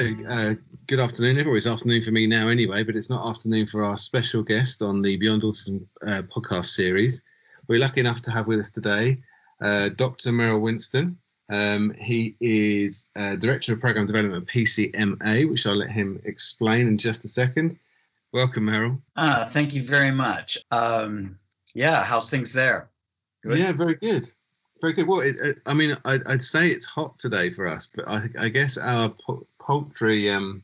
So, uh, good afternoon, everyone. It's afternoon for me now, anyway, but it's not afternoon for our special guest on the Beyond Autism uh, podcast series. We're lucky enough to have with us today uh, Dr. Merrill Winston. Um, he is uh, Director of Program Development at PCMA, which I'll let him explain in just a second. Welcome, Merrill. Uh, thank you very much. Um, yeah, how's things there? Good? Yeah, very good. Very good. Well, it, it, I mean, I'd, I'd, say it's hot today for us, but I, I guess our paltry um,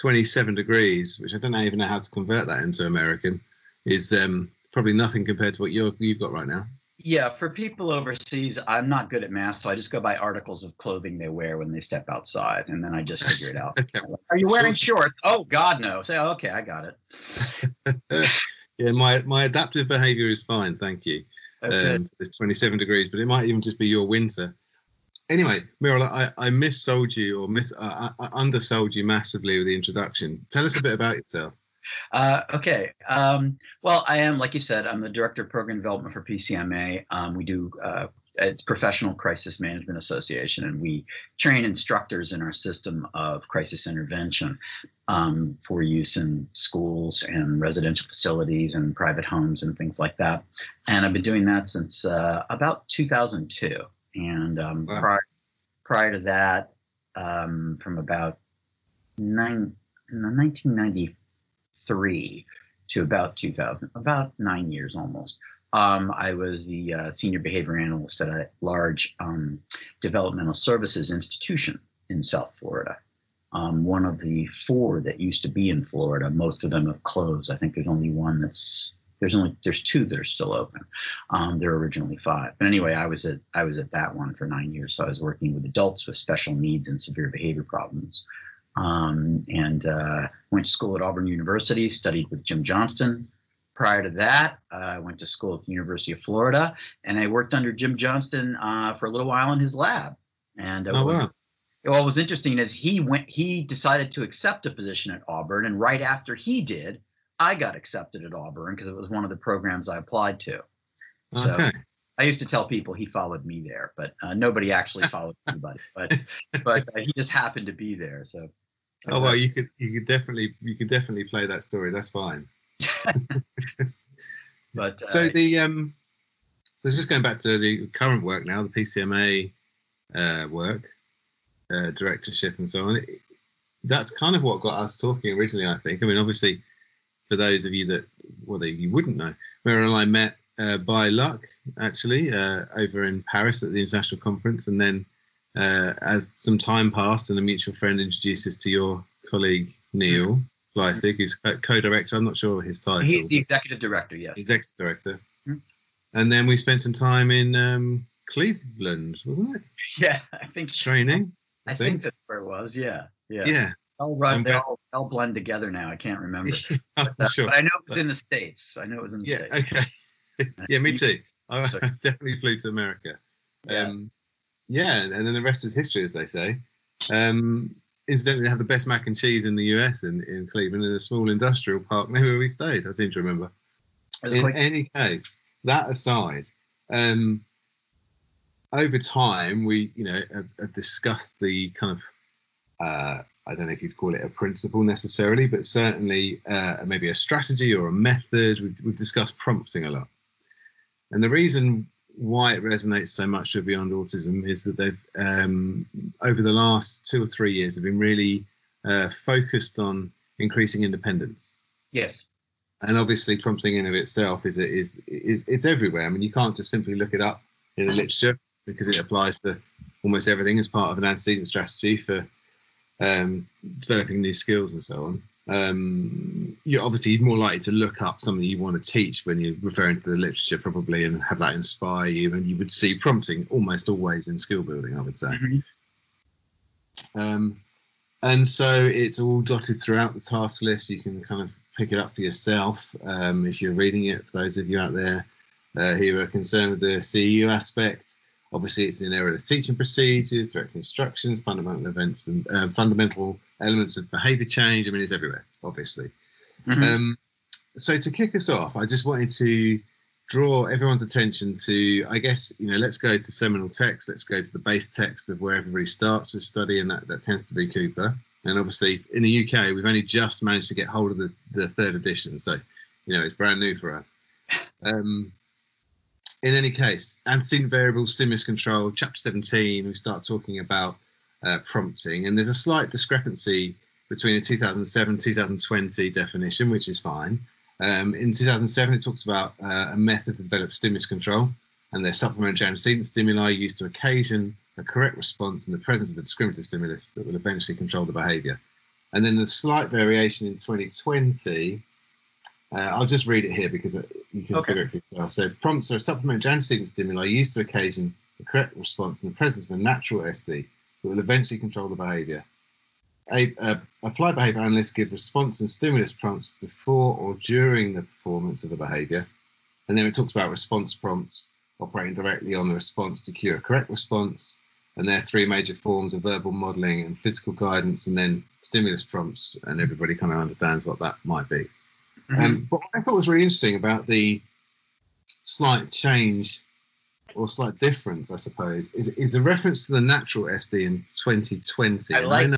27 degrees, which I don't even know how to convert that into American, is um, probably nothing compared to what you have got right now. Yeah, for people overseas, I'm not good at math, so I just go by articles of clothing they wear when they step outside, and then I just figure it out. okay. Are you wearing shorts? Oh God, no. Say, oh, okay, I got it. yeah, my my adaptive behaviour is fine, thank you. Okay. Um, it's 27 degrees, but it might even just be your winter. Anyway, Merrill, I, I missold you or mis I, I undersold you massively with the introduction. Tell us a bit about yourself. Uh, okay. Um, well, I am, like you said, I'm the director of program development for PCMA. Um, we do uh, it's Professional Crisis Management Association, and we train instructors in our system of crisis intervention um, for use in schools and residential facilities and private homes and things like that. And I've been doing that since uh, about 2002. And um, wow. prior, prior to that, um, from about nine, 1993 to about 2000, about nine years almost. Um, I was the uh, senior behavior analyst at a large um, developmental services institution in South Florida. Um, one of the four that used to be in Florida. Most of them have closed. I think there's only one that's there's only there's two that are still open. Um, there were originally five, but anyway, I was at I was at that one for nine years. So I was working with adults with special needs and severe behavior problems. Um, and uh, went to school at Auburn University, studied with Jim Johnston, Prior to that, uh, I went to school at the University of Florida, and I worked under Jim Johnston uh, for a little while in his lab. And oh, was, wow. what was interesting is he went, he decided to accept a position at Auburn, and right after he did, I got accepted at Auburn because it was one of the programs I applied to. So okay. I used to tell people he followed me there, but uh, nobody actually followed anybody. But but uh, he just happened to be there. So. Oh well, you could you could definitely you could definitely play that story. That's fine. but so uh, the um, so just going back to the current work now, the PCMA uh, work, uh, directorship, and so on. It, that's kind of what got us talking originally. I think. I mean, obviously, for those of you that well, they, you wouldn't know, Merrill and I met uh, by luck actually uh, over in Paris at the international conference, and then uh, as some time passed and a mutual friend introduced us to your colleague Neil, Fleissig, who's co-director. I'm not sure his title. He's the executive director. Yes. Executive director. Mm-hmm. And then we spent some time in um, Cleveland, wasn't it? Yeah, I think training. I, I think. think. that's where it was. Yeah. Yeah. Yeah. All run, they all, all blend together now. I can't remember. but, uh, sure. but I know it was in the states. I know it was in the yeah, states. Okay. yeah, me too. I definitely flew to America. Yeah. Um, yeah, and then the rest is history, as they say. Um, incidentally, they have the best mac and cheese in the US in, in Cleveland in a small industrial park near where we stayed. I seem to remember. In any case, that aside, um, over time we, you know, have, have discussed the kind of, uh, I don't know if you'd call it a principle necessarily, but certainly uh, maybe a strategy or a method. We've, we've discussed prompting a lot. And the reason why it resonates so much with Beyond Autism is that they've um, over the last two or three years have been really uh, focused on increasing independence. Yes. And obviously, prompting in of itself is is is it's everywhere. I mean, you can't just simply look it up in the literature because it applies to almost everything as part of an antecedent strategy for um, developing new skills and so on um, you're obviously more likely to look up something you want to teach when you're referring to the literature, probably, and have that inspire you. And you would see prompting almost always in skill building, I would say. Mm-hmm. Um, and so it's all dotted throughout the task list. You can kind of pick it up for yourself um, if you're reading it. For those of you out there uh, who are concerned with the CEU aspect, Obviously, it's in errorless teaching procedures, direct instructions, fundamental events, and uh, fundamental elements of behaviour change. I mean, it's everywhere, obviously. Mm-hmm. Um, so to kick us off, I just wanted to draw everyone's attention to, I guess, you know, let's go to seminal text. Let's go to the base text of where everybody starts with study, and that, that tends to be Cooper. And obviously, in the UK, we've only just managed to get hold of the, the third edition, so you know it's brand new for us. Um, in any case, antecedent variable stimulus control, chapter 17, we start talking about uh, prompting, and there's a slight discrepancy between the 2007 2020 definition, which is fine. Um, in 2007, it talks about uh, a method to develop stimulus control, and their supplementary antecedent stimuli used to occasion a correct response in the presence of a discriminative stimulus that will eventually control the behavior. And then the slight variation in 2020 uh, I'll just read it here because you can okay. figure it for yourself. So prompts are supplementary antecedent stimuli used to occasion the correct response in the presence of a natural SD that will eventually control the behavior. A, uh, applied behavior analysts give response and stimulus prompts before or during the performance of the behavior. And then it talks about response prompts operating directly on the response to cue a correct response. And there are three major forms of verbal modeling and physical guidance, and then stimulus prompts, and everybody kind of understands what that might be. Mm-hmm. Um, but what I thought was really interesting about the slight change or slight difference, I suppose, is, is the reference to the natural SD in 2020. I like I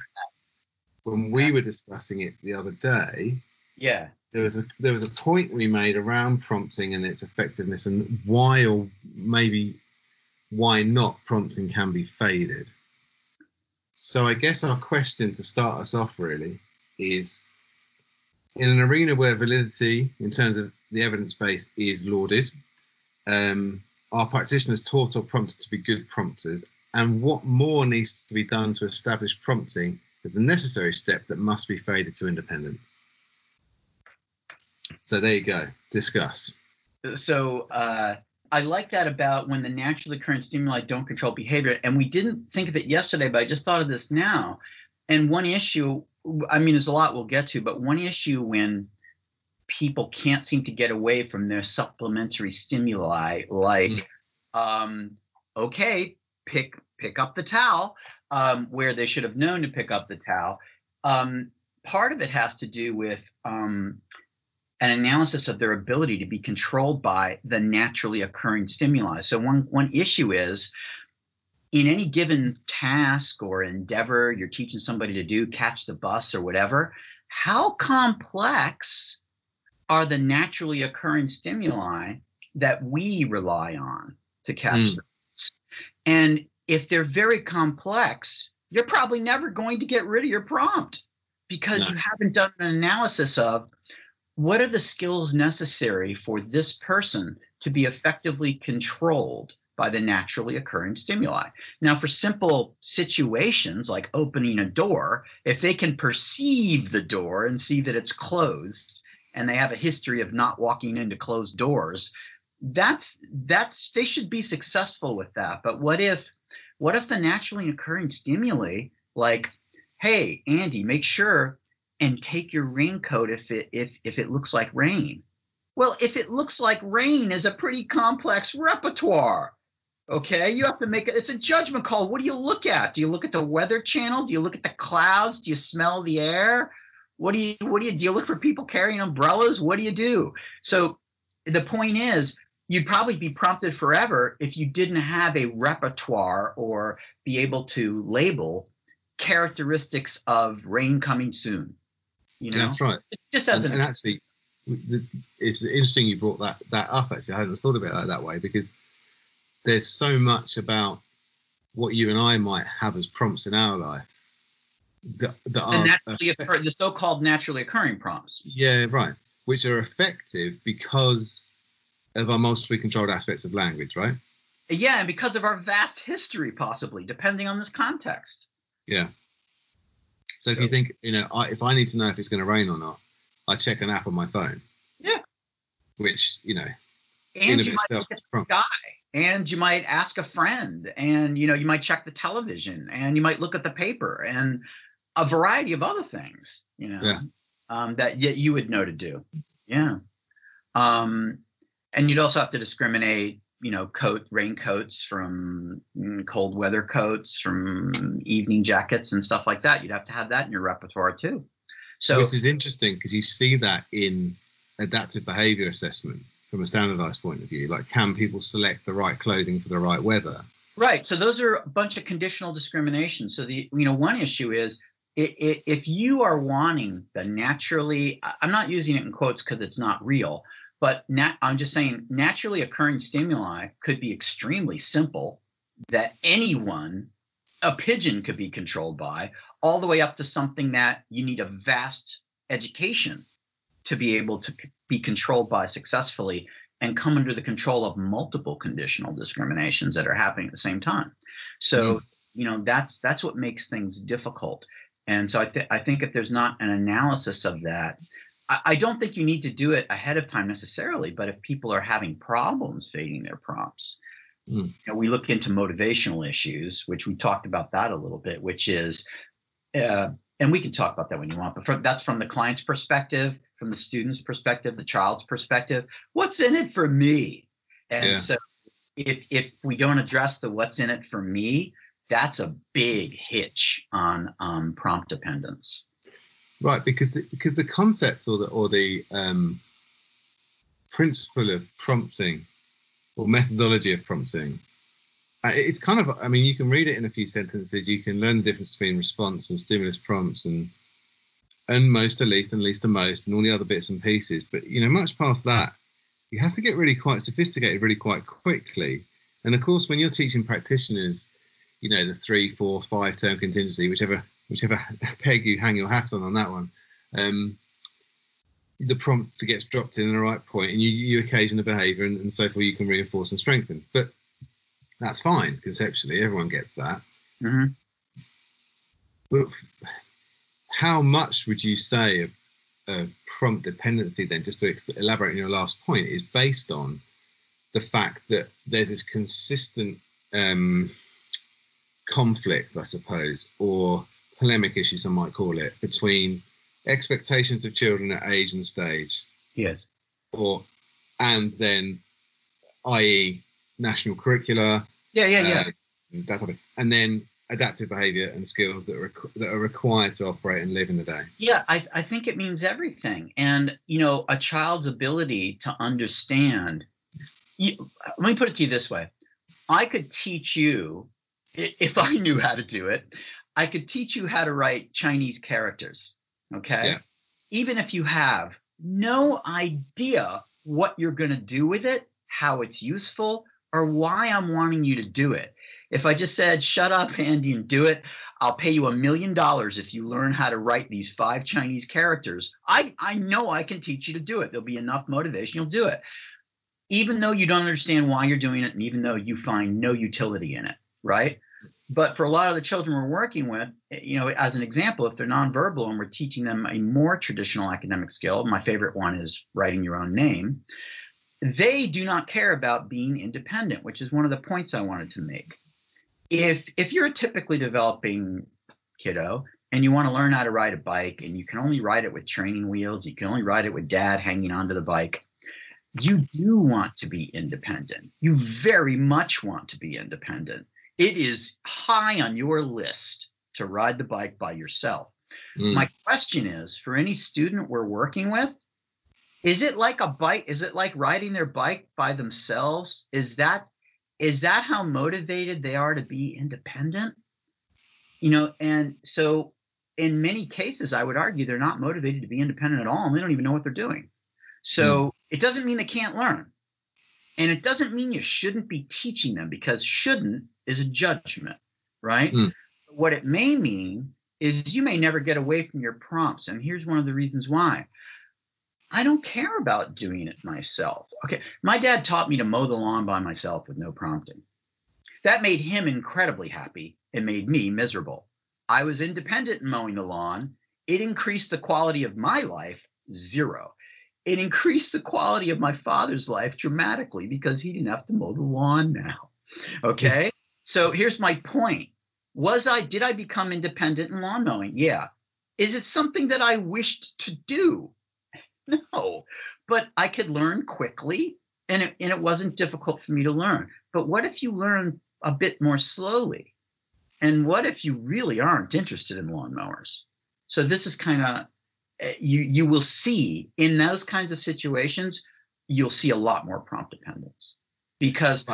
when we were discussing it the other day. Yeah. There was a there was a point we made around prompting and its effectiveness and why or maybe why not prompting can be faded. So I guess our question to start us off really is in an arena where validity, in terms of the evidence base, is lauded, um, are practitioners taught or prompted to be good prompters? And what more needs to be done to establish prompting as a necessary step that must be faded to independence? So there you go. Discuss. So uh, I like that about when the naturally occurring stimuli don't control behavior. And we didn't think of it yesterday, but I just thought of this now. And one issue I mean, there's a lot we'll get to, but one issue when people can't seem to get away from their supplementary stimuli, like, mm. um, okay, pick pick up the towel, um, where they should have known to pick up the towel. Um, part of it has to do with um, an analysis of their ability to be controlled by the naturally occurring stimuli. So one one issue is in any given task or endeavor you're teaching somebody to do, catch the bus or whatever, how complex are the naturally occurring stimuli that we rely on to catch mm. the bus? And if they're very complex, you're probably never going to get rid of your prompt because no. you haven't done an analysis of what are the skills necessary for this person to be effectively controlled by the naturally occurring stimuli. Now, for simple situations like opening a door, if they can perceive the door and see that it's closed, and they have a history of not walking into closed doors, that's that's they should be successful with that. But what if what if the naturally occurring stimuli like, hey, Andy, make sure and take your raincoat if it if if it looks like rain. Well, if it looks like rain is a pretty complex repertoire. Okay, you have to make it. It's a judgment call. What do you look at? Do you look at the weather channel? Do you look at the clouds? Do you smell the air? What do you what do you do? You look for people carrying umbrellas? What do you do? So the point is, you'd probably be prompted forever if you didn't have a repertoire or be able to label characteristics of rain coming soon. You know, that's right. just as and, an and actually, it's interesting you brought that that up. Actually, I hadn't thought about it that way because there's so much about what you and I might have as prompts in our life that, that are naturally occur, the so-called naturally occurring prompts. Yeah, right. Which are effective because of our multiply controlled aspects of language, right? Yeah, and because of our vast history, possibly, depending on this context. Yeah. So if you think, you know, I, if I need to know if it's going to rain or not, I check an app on my phone. Yeah. Which you know, and you might at the guy and you might ask a friend and you know you might check the television and you might look at the paper and a variety of other things you know yeah. um, that yet you would know to do yeah um, and you'd also have to discriminate you know coat raincoats from mm, cold weather coats from evening jackets and stuff like that you'd have to have that in your repertoire too so this is interesting because you see that in adaptive behavior assessment from a standardized point of view? Like, can people select the right clothing for the right weather? Right. So those are a bunch of conditional discrimination. So the you know one issue is if you are wanting the naturally, I'm not using it in quotes because it's not real, but nat, I'm just saying naturally occurring stimuli could be extremely simple that anyone, a pigeon could be controlled by, all the way up to something that you need a vast education to be able to be controlled by successfully and come under the control of multiple conditional discriminations that are happening at the same time. So, mm. you know, that's that's what makes things difficult. And so I, th- I think if there's not an analysis of that, I, don't think you need to do it ahead of time necessarily. But if people are having problems fading their prompts, mm. you know, we look into motivational issues, which we talked about that a little bit, which is, uh, and we can talk about that when you want, but from, that's from the client's perspective, from the student's perspective, the child's perspective. What's in it for me? And yeah. so if if we don't address the what's in it for me, that's a big hitch on um, prompt dependence. Right, because the, because the concept or the or the um, principle of prompting or methodology of prompting, uh, it's kind of I mean you can read it in a few sentences. You can learn the difference between response and stimulus prompts and and most to least and least to most and all the other bits and pieces. But you know, much past that, you have to get really quite sophisticated really quite quickly. And of course, when you're teaching practitioners you know the three, four, five term contingency, whichever whichever peg you hang your hat on on that one. Um, the prompt gets dropped in the right point, and you, you occasion the behaviour, and, and so forth. You can reinforce and strengthen, but that's fine conceptually. Everyone gets that. Mm-hmm. But how much would you say a, a prompt dependency then, just to elaborate on your last point, is based on the fact that there's this consistent um, conflict, I suppose, or polemic issue, some might call it, between expectations of children at age and stage. Yes. Or and then, i.e., national curricula. Yeah, yeah, yeah. Uh, that of And then adaptive behavior and skills that are that are required to operate and live in the day. Yeah, I, I think it means everything. And you know, a child's ability to understand. You, let me put it to you this way: I could teach you if I knew how to do it, I could teach you how to write Chinese characters. Okay. Yeah. Even if you have no idea what you're going to do with it, how it's useful, or why I'm wanting you to do it. If I just said, shut up, Andy, and do it, I'll pay you a million dollars if you learn how to write these five Chinese characters. I, I know I can teach you to do it. There'll be enough motivation, you'll do it. Even though you don't understand why you're doing it, and even though you find no utility in it right? But for a lot of the children we're working with, eh, you know, as an example, if they're nonverbal and we're teaching them a more traditional academic skill, my favorite one is writing your own name, they do not care about being independent, which is one of the points I wanted to make. If if you're a typically developing kiddo and you want to learn how to ride a bike and you can only ride it with training wheels, you can only ride it with dad hanging onto the bike, you do want to be independent. You very much want to be independent it is high on your list to ride the bike by yourself. Mm. My question is for any student we're working with, is it like a bike? Is it like riding their bike by themselves? Is that is that how motivated they are to be independent? You know, and so in many cases, I would argue they're not motivated to be independent at all, and they don't even know what they're doing. So mm. it doesn't mean they can't learn. And it doesn't mean you shouldn't be teaching them because shouldn't is a judgment, right? Mm. What it may mean is you may never get away from your prompts. And here's one of the reasons why. I don't care about doing it myself. Okay, my dad taught me to mow the lawn by myself with no prompting. That made him incredibly happy. It made me miserable. I was independent in mowing the lawn. It increased the quality of my life zero. It increased the quality of my father's life dramatically because he didn't have to mow the lawn now. Okay. So here's my point. Was I, did I become independent in lawn mowing? Yeah. Is it something that I wished to do? No, but I could learn quickly and it, and it wasn't difficult for me to learn. But what if you learn a bit more slowly? And what if you really aren't interested in lawnmowers? So this is kind of eh, you you will see in those kinds of situations you'll see a lot more prompt dependence because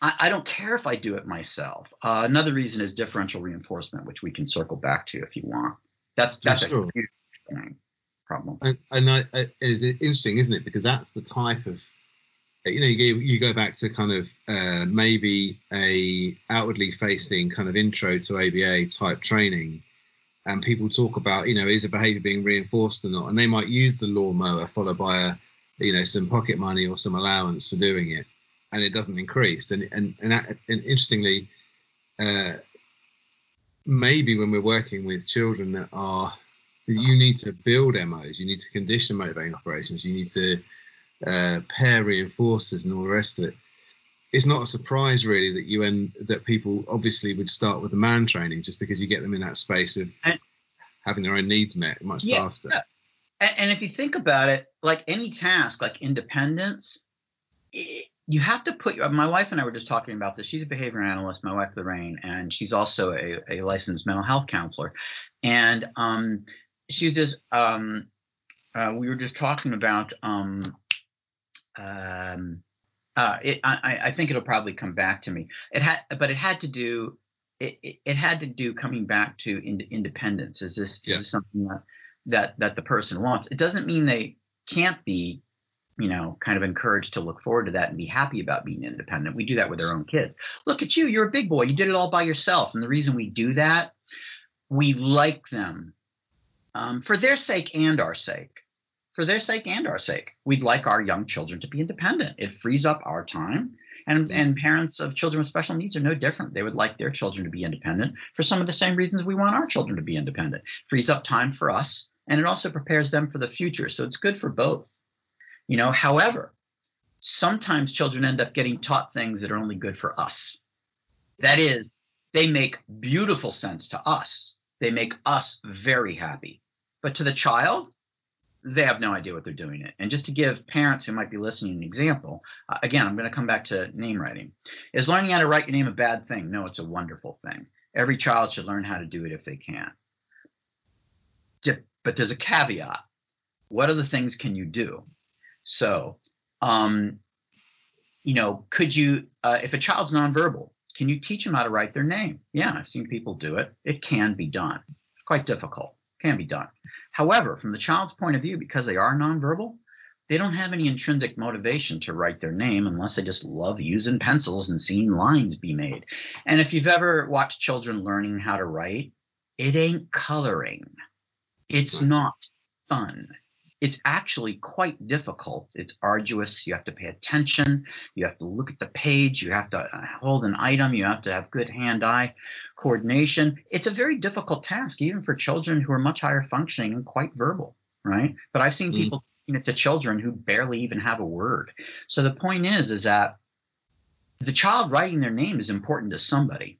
I, I don't care if I do it myself. Uh, another reason is differential reinforcement, which we can circle back to if you want. That's that's sure. a huge thing, problem. And, and I, I, it's interesting, isn't it? Because that's the type of you know you go, you go back to kind of uh, maybe a outwardly facing kind of intro to ABA type training, and people talk about you know is a behaviour being reinforced or not, and they might use the lawnmower followed by a you know some pocket money or some allowance for doing it, and it doesn't increase. And and and, and interestingly, uh, maybe when we're working with children that are you need to build MOs, you need to condition motivating operations, you need to uh, pair reinforcers and all the rest of it. It's not a surprise really that you end that people obviously would start with the mand training just because you get them in that space of and, having their own needs met much yeah, faster. And, and, if you think about it, like any task, like independence, it, you have to put your. My wife and I were just talking about this. She's a behavior analyst, my wife Lorraine, and she's also a, a licensed mental health counselor. And um, she just um, uh, we were just talking about um, um, uh, it, I, I, think it'll probably come back to me. It had, but it had to do. It, it, it had to do coming back to in, independence. Is this, yeah. is this something that that that the person wants? It doesn't mean they can't be, you know, kind of encouraged to look forward to that and be happy about being independent. We do that with our own kids. Look at you, you're a big boy. You did it all by yourself. And the reason we do that, we like them um, for their sake and our sake for their sake and our sake. We'd like our young children to be independent. It frees up our time. And, and parents of children with special needs are no different. They would like their children to be independent for some of the same reasons we want our children to be independent. Frees up time for us, and it also prepares them for the future. So it's good for both. You know, however, sometimes children end up getting taught things that are only good for us. That is, they make beautiful sense to us. They make us very happy. But to the child, they have no idea what they're doing it. And just to give parents who might be listening an example, uh, again, I'm going to come back to name writing. Is learning how to write your name a bad thing? No, it's a wonderful thing. Every child should learn how to do it if they can. But there's a caveat. What other things can you do? So, um, you know, could you, uh, if a child's nonverbal, can you teach them how to write their name? Yeah, I've seen people do it. It can be done. It's quite difficult. Can be done. However, from the child's point of view, because they are nonverbal, they don't have any intrinsic motivation to write their name unless they just love using pencils and seeing lines be made. And if you've ever watched children learning how to write, it ain't coloring. It's not fun it's actually quite difficult. It's arduous. You have to pay attention. You have to look at the page. You have to uh, hold an item. You have to have good hand eye coordination. It's a very difficult task, even for children who are much higher functioning and quite verbal, right? But I've seen mm. people teaching it to children who barely even have a word. So the point is, is that the child writing their name is important to somebody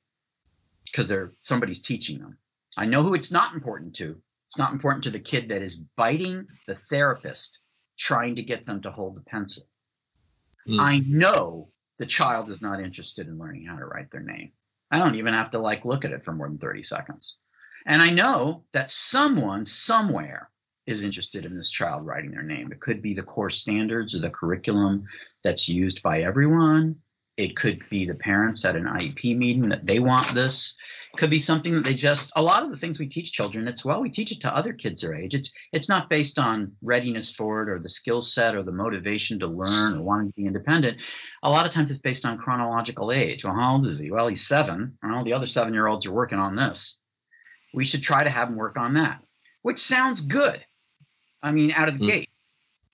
because they're somebody's teaching them. I know who it's not important to it's not important to the kid that is biting the therapist trying to get them to hold the pencil. Mm. I know the child is not interested in learning how to write their name. I don't even have to like look at it for more than 30 seconds. And I know that someone somewhere is interested in this child writing their name. It could be the course standards or the curriculum that's used by everyone. It could be the parents at an IEP meeting that they want this. It could be something that they just a lot of the things we teach children, it's well, we teach it to other kids their age. It's it's not based on readiness for it or the skill set or the motivation to learn or wanting to be independent. A lot of times it's based on chronological age. Well, how old is he? Well, he's seven. Well, the other seven year olds are working on this. We should try to have them work on that, which sounds good. I mean, out of the mm. gate,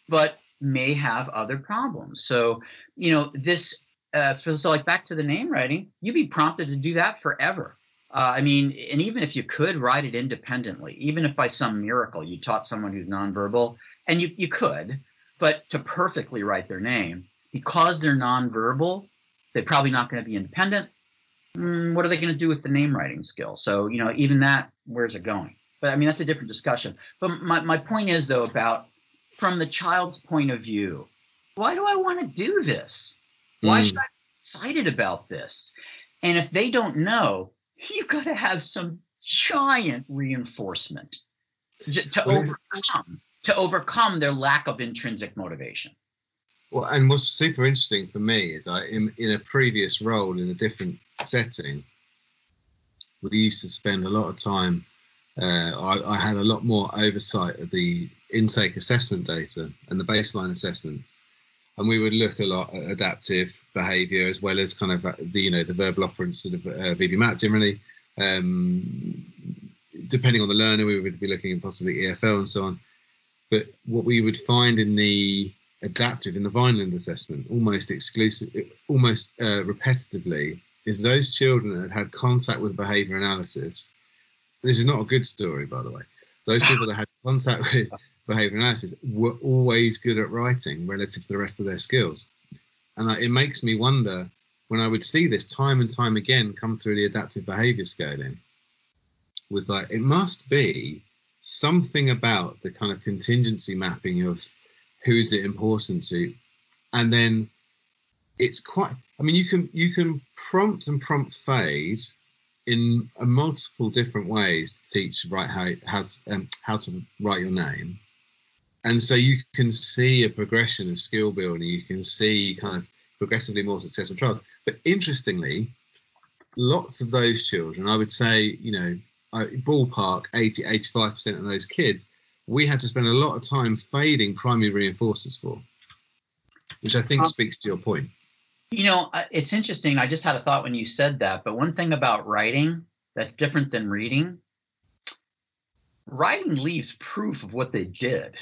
but may have other problems. So, you know, this uh, so, so, like back to the name writing, you'd be prompted to do that forever. Uh, I mean, and even if you could write it independently, even if by some miracle you taught someone who's nonverbal, and you, you could, but to perfectly write their name, because they're nonverbal, they're probably not going to be independent. Mm, what are they going to do with the name writing skill? So, you know, even that, where's it going? But I mean, that's a different discussion. But my, my point is, though, about from the child's point of view, why do I want to do this? Why mm. should I be excited about this? And if they don't know, you've got to have some giant reinforcement to overcome to overcome their lack of intrinsic motivation. Well, and what's super interesting for me is I, in, in a previous role in a different setting, we used to spend a lot of time uh, I, I, had a lot more oversight of the intake assessment data and the baseline assessments, and we would look a lot at adaptive behaviour as well as kind of uh, the you know the verbal operant sort of uh, VB-MAP generally. Um, depending on the learner, we would be looking at possibly EFL and so on. But what we would find in the adaptive in the Vineland assessment, almost exclusive, almost uh, repetitively, is those children that had contact with behaviour analysis this is not a good story, by the way. Those people that had contact with behavior analysis were always good at writing relative to the rest of their skills. And it makes me wonder when I would see this time and time again come through the adaptive behavior scaling, was like, it must be something about the kind of contingency mapping of who's it important to. And then it's quite, I mean, you can, you can prompt and prompt fade in multiple different ways to teach write how how um, how to write your name, and so you can see a progression of skill building. You can see kind of progressively more successful trials. But interestingly, lots of those children, I would say, you know, ballpark 80, 85% of those kids, we had to spend a lot of time fading primary reinforcers for, which I think um, speaks to your point. You know, it's interesting. I just had a thought when you said that, but one thing about writing that's different than reading, writing leaves proof of what they did.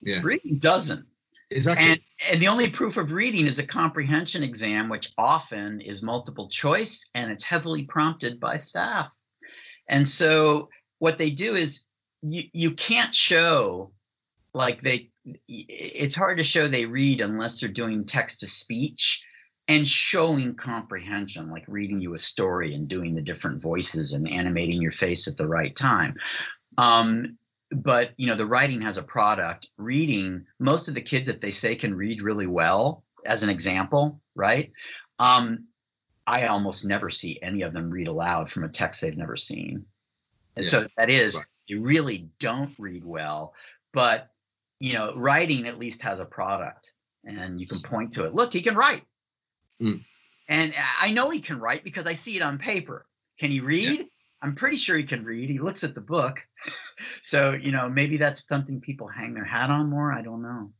Yeah. Reading doesn't. Exactly. And, and the only proof of reading is a comprehension exam, which often is multiple choice and it's heavily prompted by staff. And so what they do is you, you can't show like they it's hard to show they read unless they're doing text to speech and showing comprehension, like reading you a story and doing the different voices and animating your face at the right time. Um, but you know, the writing has a product. Reading, most of the kids, if they say can read really well, as an example, right? Um, I almost never see any of them read aloud from a text they've never seen. And yeah. so that is, right. you really don't read well, but you know, writing at least has a product and you can point to it. Look, he can write. Mm. And I know he can write because I see it on paper. Can he read? Yeah. I'm pretty sure he can read. He looks at the book. so, you know, maybe that's something people hang their hat on more. I don't know.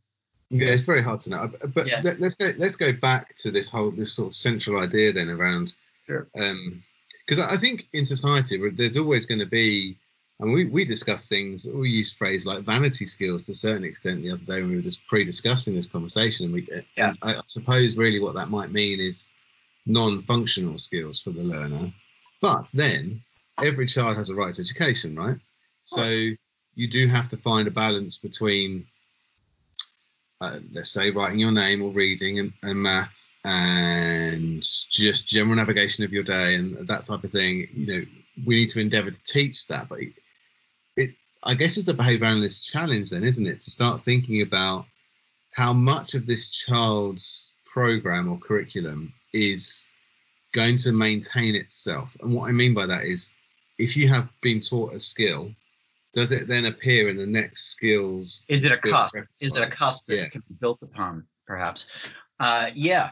Yeah, it's very hard to know. But yeah. let, us go let's go back to this whole this sort of central idea then around sure. um because I think in society there's always going to be and we, we discuss things, we use phrase like vanity skills to a certain extent the other day when we were just pre-discussing this conversation. And we, yeah. I, I suppose really what that might mean is non-functional skills for the learner. But then every child has a right to education, right? So you do have to find a balance between, uh, let's say, writing your name or reading and, and maths and just general navigation of your day and that type of thing. You know, we need to endeavour to teach that, but it, I guess is the behavior analyst challenge then, isn't it? To start thinking about how much of this child's program or curriculum is going to maintain itself. And what I mean by that is if you have been taught a skill, does it then appear in the next skills? Is it a cost? Is it a cost that yeah. can be built upon, perhaps? Uh, yeah,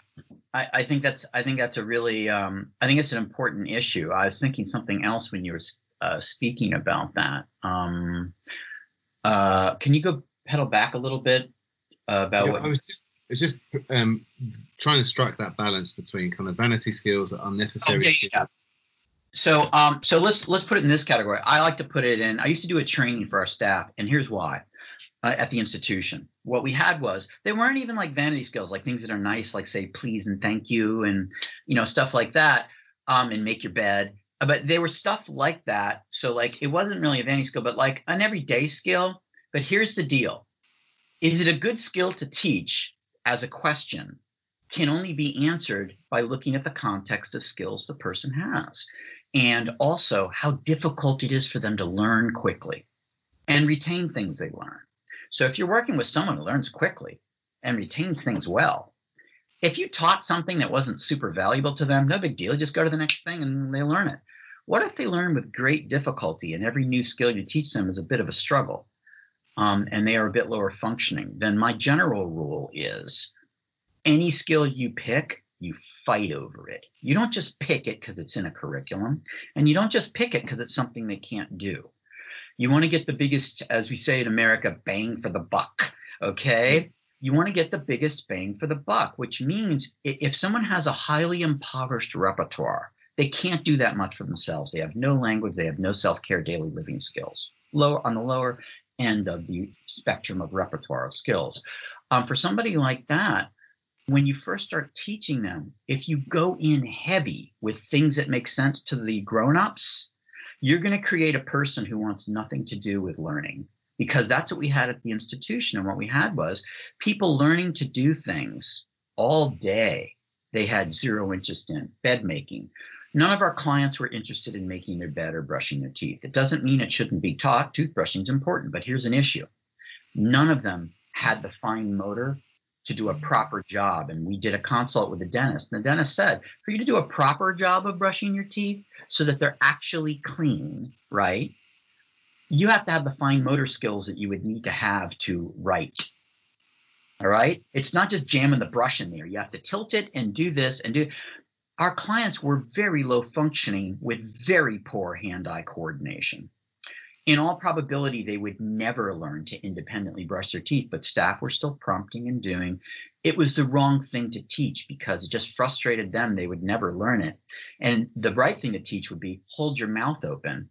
I, I, think that's I think that's a really um, I think it's an important issue. I was thinking something else when you were uh, speaking about that. Um, uh, can you go pedal back a little bit about yeah, what? I was just, was just um, trying to strike that balance between kind of vanity skills, unnecessary. Okay, skills. So, um, so let's let's put it in this category. I like to put it in. I used to do a training for our staff, and here's why. Uh, at the institution, what we had was they weren't even like vanity skills, like things that are nice, like say please and thank you, and you know stuff like that, um, and make your bed but they were stuff like that. So like it wasn't really a vanity skill, but like an everyday skill. But here's the deal: is it a good skill to teach as a question? Can only be answered by looking at the context of skills the person has, and also how difficult it is for them to learn quickly and retain things they learn. So if you're working with someone who learns quickly and retains things well, if you taught something that wasn't super valuable to them, no big deal. Just go to the next thing and they learn it. What if they learn with great difficulty and every new skill you teach them is a bit of a struggle um, and they are a bit lower functioning? Then my general rule is any skill you pick, you fight over it. You don't just pick it because it's in a curriculum, and you don't just pick it because it's something they can't do. You want to get the biggest, as we say in America, bang for the buck. Okay. You want to get the biggest bang for the buck, which means if someone has a highly impoverished repertoire, they can't do that much for themselves. They have no language, they have no self care daily living skills. Lower on the lower end of the spectrum of repertoire of skills. Um, for somebody like that, when you first start teaching them, if you go in heavy with things that make sense to the grown-ups, you're going to create a person who wants nothing to do with learning because that's what we had at the institution. And what we had was people learning to do things all day they had zero interest in bed making. None of our clients were interested in making their bed or brushing their teeth. It doesn't mean it shouldn't be taught. Toothbrushing is important, but here's an issue. None of them had the fine motor to do a mm-hmm. proper job. And we did a consult with the dentist. And the dentist said, for you to do a proper job of brushing your teeth so that they're actually clean, right? You have to have the fine motor skills that you would need to have to write. All right. It's not just jamming the brush in there. You have to tilt it and do this and do. Our clients were very low functioning with very poor hand eye coordination in all probability, they would never learn to independently brush their teeth, but staff were still prompting and doing. It was the wrong thing to teach because it just frustrated them. They would never learn it. And the right thing to teach would be hold your mouth open,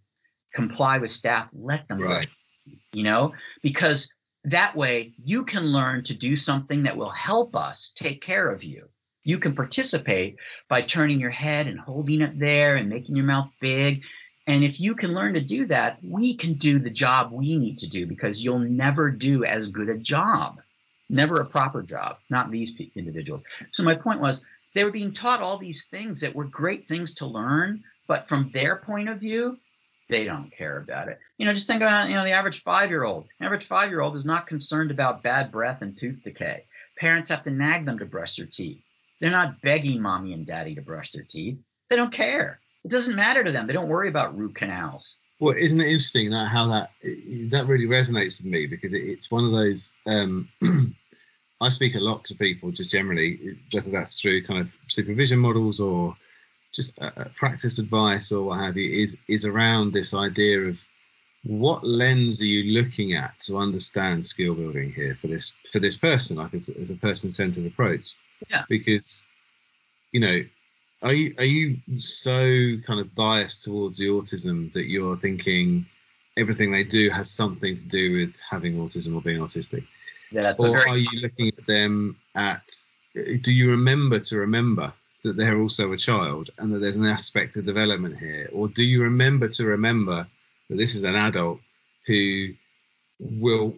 comply with staff, let them right. learn, you know, because that way you can learn to do something that will help us take care of you. You can participate by turning your head and holding it there and making your mouth big and if you can learn to do that, we can do the job we need to do because you'll never do as good a job, never a proper job, not these individuals. So my point was they were being taught all these things that were great things to learn, but from their point of view, they don't care about it. You know, just think about you know the average five year old. Average five year old is not concerned about bad breath and tooth decay. Parents have to nag them to brush their teeth. They're not begging mommy and daddy to brush their teeth. They don't care. It doesn't matter to them. They don't worry about root canals. Well, isn't it interesting that how that that really resonates with me because it, it's one of those. Um, I speak a lot to people just generally, whether that's through kind of supervision models or just uh, practice advice or what have you, is is around this idea of what lens are you looking at to understand skill building here for this for this person, like as, as a person centered approach. Yeah. Because you know are you are you so kind of biased towards the autism that you're thinking everything they do has something to do with having autism or being autistic? Yeah, or very- are you looking at them at? Do you remember to remember that they're also a child and that there's an aspect of development here, or do you remember to remember that this is an adult who will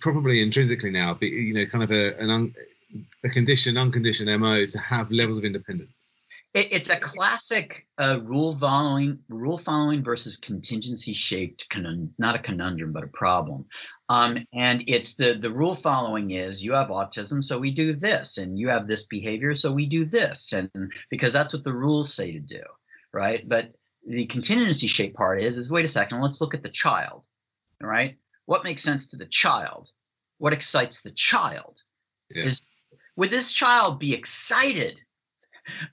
probably intrinsically now be, you know, kind of a an un, a conditioned, unconditioned mo to have levels of independence? It, it's a classic uh, rule following, rule following versus contingency shaped, conund- not a conundrum, but a problem. Um, and it's the the rule following is you have autism, so we do this, and you have this behavior, so we do this, and because that's what the rules say to do, right? But the contingency shape part is is wait a second, let's look at the child, right? What makes sense to the child? What excites the child? Yeah. Is would this child be excited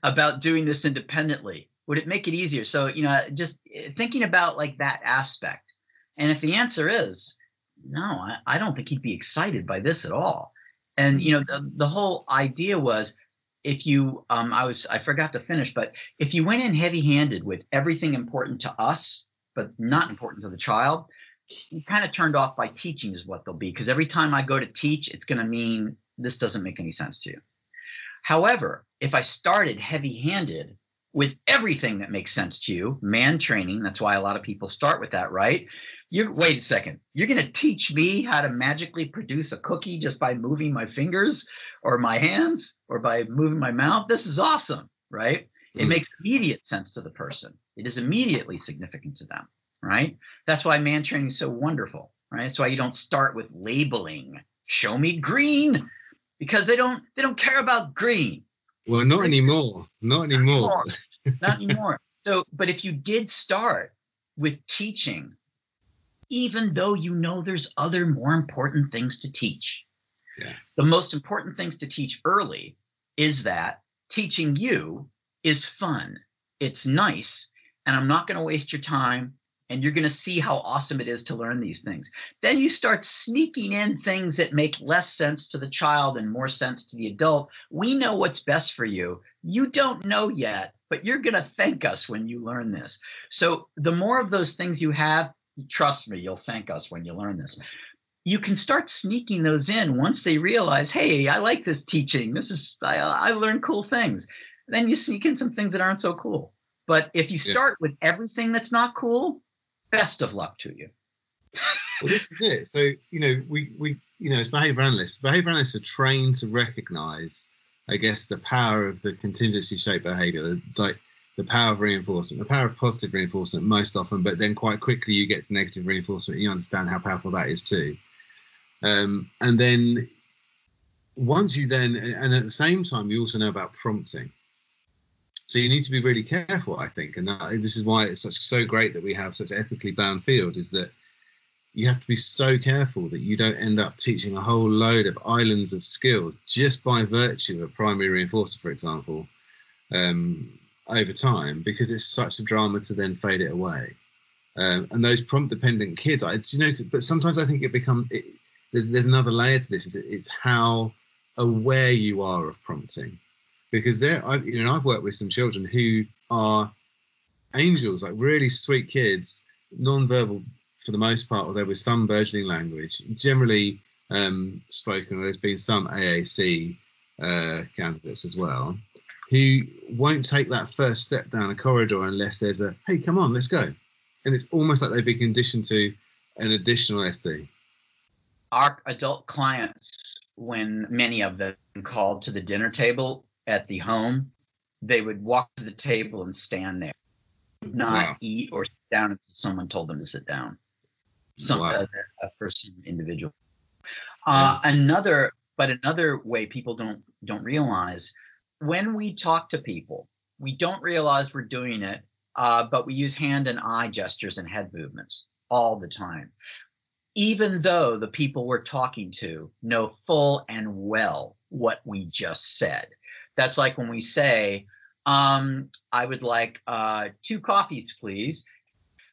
about doing this independently? Would it make it easier? So, you know, just thinking about like that aspect. And if the answer is no, I, I don't think he'd be excited by this at all. And you know, the, the whole idea was if you um, I was I forgot to finish, but if you went in heavy-handed with everything important to us, but not important to the child, you kind of turned off by teaching is what they'll be. Because every time I go to teach, it's going to mean this doesn't make any sense to you. However, if I started heavy handed with everything that makes sense to you, mand training, that's why a lot of people start with that, right? You wait a second. You're going to teach me how to magically produce a cookie just by moving my fingers or my hands or by moving my mouth. This is awesome, right? Mm. It makes immediate sense to the person. It is immediately significant to them, right? That's why mand training is so wonderful, right? That's why you don't start with labeling. Show me green because they don't they don't care about green. Well, not anymore. Not anymore. Not anymore. so, but if you did start with teaching, even though you know there's other more important things to teach, yeah. the most important things to teach early is that teaching you is fun. It's nice, and I'm not going to waste your time and you're going to see how awesome it is to learn these things. Then you start sneaking in things that make less sense to the child and more sense to the adult. We know what's best for you. You don't know yet, but you're going to thank us when you learn this. So the more of those things you have, trust me, you'll thank us when you learn this. You can start sneaking those in once they realize, hey, I like this teaching. This is I, I learned cool things. Then you sneak in some things that aren't so cool. But if you start yeah. with everything that's not cool, best of luck to you. well, this is it. So you know, we we you know, as behavior analysts, behavior analysts are trained to recognise, I guess, the power of the contingency shaped behavior, the, like the power of reinforcement, the power of positive reinforcement most often, but then quite quickly you get to negative reinforcement. And you understand how powerful that is too. Um, and then once you then, and at the same time, you also know about prompting. So you need to be really careful, I think, and that, this is why it's such so great that we have such ethically bound field. Is that you have to be so careful that you don't end up teaching a whole load of islands of skills just by virtue of a primary reinforcer, for example, um, over time, because it's such a drama to then fade it away. Um, and those prompt dependent kids, I you know, but sometimes I think it becomes there's there's another layer to this. Is it's how aware you are of prompting because there, I've you know I've worked with some children who are angels, like really sweet kids, non-verbal for the most part, although with some burgeoning language, generally um, spoken. There's been some AAC uh, candidates as well who won't take that first step down a corridor unless there's a hey, come on, let's go, and it's almost like they've been conditioned to an additional SD. Our adult clients, when many of them called to the dinner table, at the home, they would walk to the table and stand there, not wow. eat or sit down until someone told them to sit down. Some wow. uh, for some individual. Uh, yeah. Another, but another way people don't don't realize when we talk to people, we don't realize we're doing it, uh, but we use hand and eye gestures and head movements all the time even though the people we're talking to know full and well what we just said. That's like when we say, um, I would like uh, two coffees, please.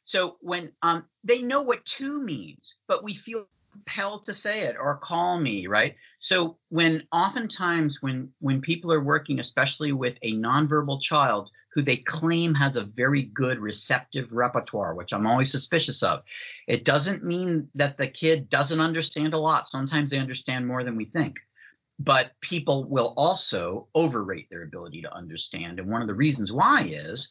So when um, they know what two means, but we feel compelled to say it or call me, right? So when oftentimes when when people are working, especially with a nonverbal child who they claim has a very good receptive repertoire, which I'm always suspicious of, it doesn't mean that the kid doesn't understand a lot. Sometimes they understand more than we think but people will also overrate their ability to understand. And one of the reasons why is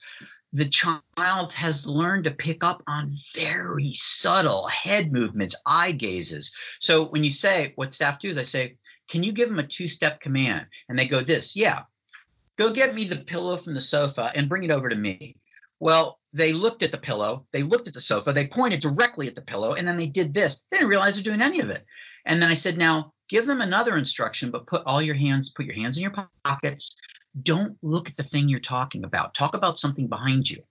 the child has learned to pick up on very subtle head movements, eye gazes. So when you say what staff do is I say, can you give them a two-step command? And they go this, yeah, go get me the pillow from the sofa and bring it over to me. Well, they looked at the pillow, they looked at the sofa, they pointed directly at the pillow, and then they did this. They didn't realize they're doing any of it. And then I said, now give them another instruction, but put all your hands, put your hands in your pockets. Don't look at the thing you're talking about. Talk about something behind you.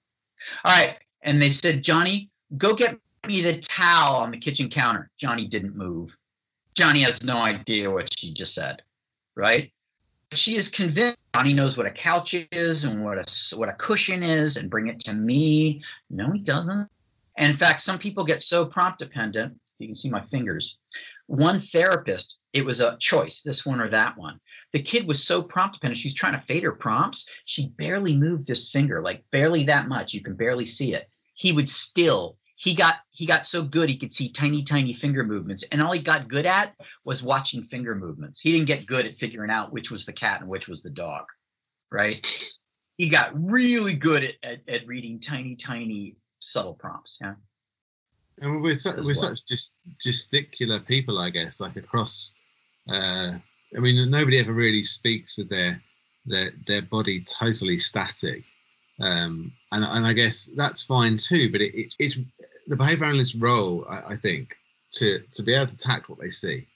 All right. And they said, Johnny, go get me the towel on the kitchen counter. Johnny didn't move. Johnny has no idea what she just said, right? She is convinced Johnny knows what a couch is and what a what a cushion is, and bring it to me. No, he doesn't. And in fact, some people get so prompt dependent. You can see my fingers. One therapist it was a choice, this one or that one. The kid was so prompt dependent. She's trying to fade her prompts. She barely moved this finger, like barely that much. You can barely see it. He would still, he got he got so good he could see tiny, tiny finger movements. And all he got good at was watching finger movements. He didn't get good at figuring out which was the cat and which was the dog. Right? He got really good at, at, at reading tiny, tiny, subtle prompts. Yeah. And we're, su- we're well. such just gesticular people, I guess, like across uh, I mean, nobody ever really speaks with their their their body totally static, um, and and I guess that's fine too. But it, it, it's the behavior analyst's role, I, I, think, to to be able to tackle what they see,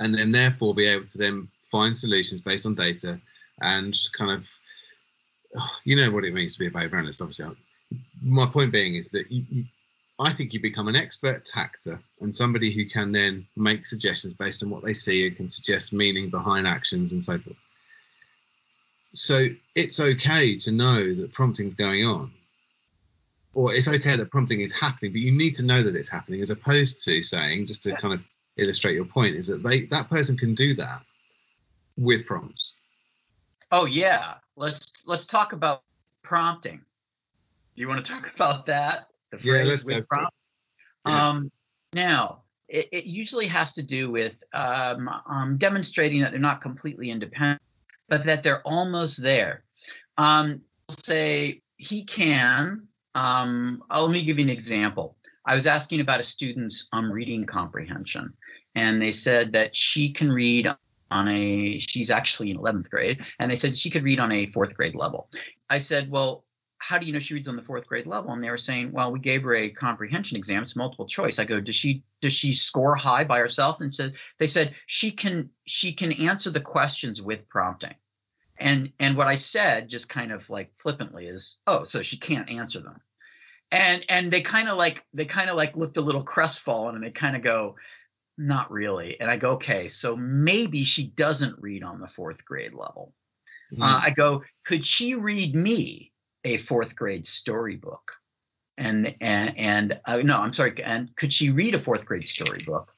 and then therefore be able to then find solutions based on data and kind of, you know, what it means to be a behavior analyst. Obviously, my point being is that you, I think you become an expert tactor and somebody who can then make suggestions based on what they see and can suggest meaning behind actions and so forth. So it's okay to know that prompting's going on. or it's okay that prompting is happening, but you need to know that it's happening, as opposed to saying, just to kind of illustrate your point, is that they that person can do that with prompts. Oh yeah, let's let's talk about prompting. You want to talk about that? The phrase yeah, let's with prompt. Yeah. Um, now, it, it, usually has to do with um, um, demonstrating that they're not completely independent, but that they're almost there. Um, say he can. Um, oh, let me give you an example. I was asking about a student's um, reading comprehension, and they said that she can read on a. She's actually in 11th grade, and they said she could read on a fourth grade level. I said, well, how do you know she reads on the fourth grade level? And they were saying, well, we gave her a comprehension exam. It's multiple choice. I go, does she does she score high by herself? And said they said she can she can answer the questions with prompting. And and what I said, just kind of like flippantly, is, oh, so she can't answer them. And and they kind of like they kind of like looked a little crestfallen and they kind of go, not really. And I go, okay, so maybe she doesn't read on the fourth grade level. Mm-hmm. Uh, I go, could she read me? A fourth grade storybook. And and and uh, no, I'm sorry. And could she read a fourth grade storybook?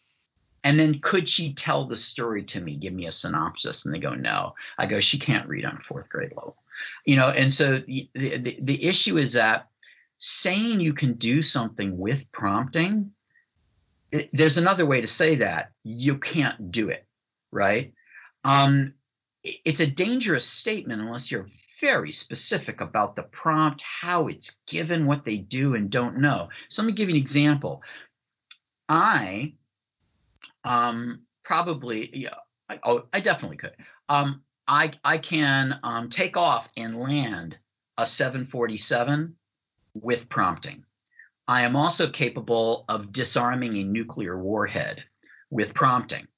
And then could she tell the story to me? Give me a synopsis. And they go, no. I go, she can't read on a fourth grade level. You know, and so the, the, the issue is that saying you can do something with prompting, there's another way to say that you can't do it, right? Um, it's a dangerous statement unless you're very specific about the prompt, how it's given, what they do and don't know. So let me give you an example. I um, probably, yeah, I, oh, I definitely could. Um, I I can um, take off and land a 747 with prompting. I am also capable of disarming a nuclear warhead with prompting.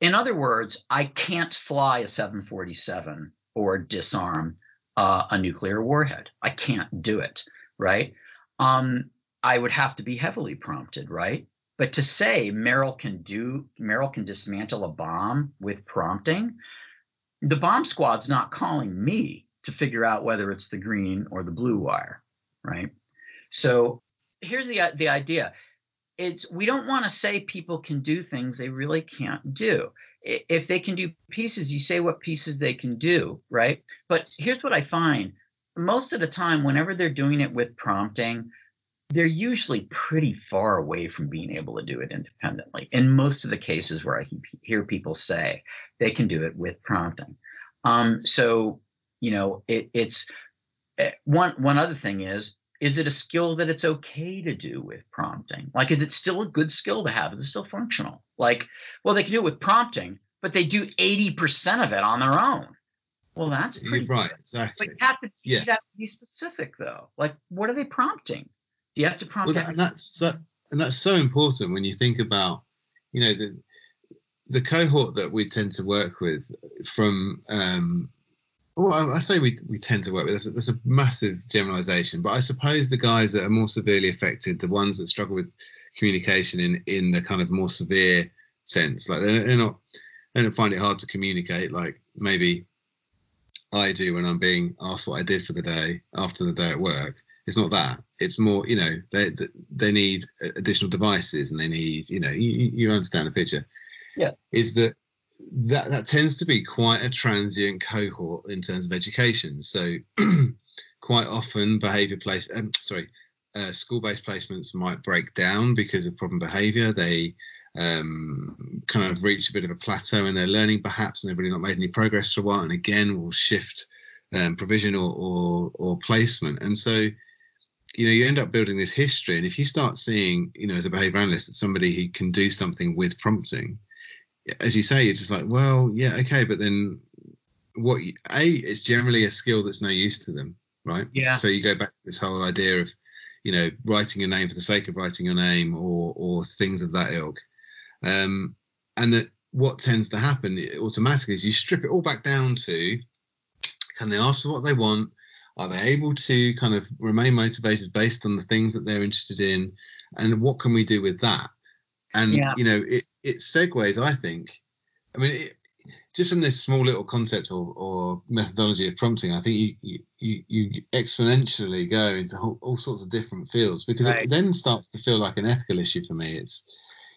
In other words, I can't fly a 747 or disarm uh, a nuclear warhead. I can't do it, right? Um, I would have to be heavily prompted, right? But to say Merrill can do Merrill can dismantle a bomb with prompting, the bomb squad's not calling me to figure out whether it's the green or the blue wire, right? So here's the the idea. It's we don't want to say people can do things they really can't do if they can do pieces, you say what pieces they can do, right? But here's what I find most of the time, whenever they're doing it with prompting, they're usually pretty far away from being able to do it independently. In most of the cases where I hear people say they can do it with prompting. Um, so, you know, it, it's eh, one, one other thing is is it a skill that it's okay to do with prompting? Like, is it still a good skill to have? Is it still functional? Like, well, they can do it with prompting, but they do 80% of it on their own. Well, that's pretty right. Exactly. But you have to, yeah. you have to be specific, though. Like, what are they prompting? Do you have to prompt? Well, that, and that's so, and that's so important when you think about, you know, the the cohort that we tend to work with from um, well, I say we we tend to work with. That's a, that's a massive generalisation, but I suppose the guys that are more severely affected, the ones that struggle with communication in in the kind of more severe sense, like they're, they're not they don't find it hard to communicate, like maybe I do when I'm being asked what I did for the day after the day at work. It's not that. It's more, you know, they they need additional devices and they need, you know, you, you understand the picture. Yeah. Is that that that tends to be quite a transient cohort in terms of education. So quite often behavior place um, sorry uh, school-based placements might break down because of problem behavior. They um, kind of reach a bit of a plateau in their learning, perhaps, and they've really not made any progress for a while, and again will shift um, provision or, or, or placement. And so, you know, you end up building this history. And if you start seeing, you know, as a behavior analyst, that somebody who can do something with prompting, as you say, you're just like, well, yeah, okay, but then what? A, it's generally a skill that's no use to them, right? Yeah. So you go back to this whole idea of, you know, writing your name for the sake of writing your name, or or things of that ilk, um, and that what tends to happen automatically is you strip it all back down to, can they ask for what they want? Are they able to kind of remain motivated based on the things that they're interested in? And what can we do with that? And yeah. you know, it it segues. I think. I mean, it, just from this small little concept or, or methodology of prompting, I think you you, you exponentially go into whole, all sorts of different fields because right. it then starts to feel like an ethical issue for me. It's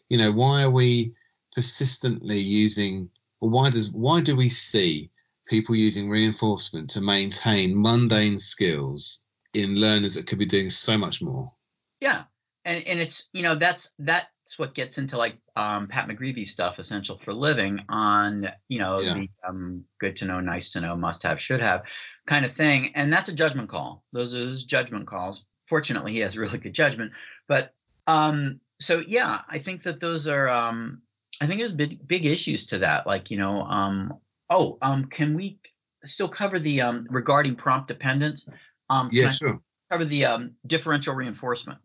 you know why are we persistently using or why does why do we see people using reinforcement to maintain mundane skills in learners that could be doing so much more? Yeah, and and it's you know that's that's what gets into like um, Pat McGreevy stuff, essential for living on you know yeah. the um, good to know, nice to know, must have, should have kind of thing, and that's a judgment call. Those are those judgment calls. Fortunately, he has really good judgment, but um, so yeah, I think that those are um, I think there's big big issues to that. Like you know um, oh um, can we still cover the um, regarding prompt dependence? Um, yeah, sure. Cover the um, differential reinforcement.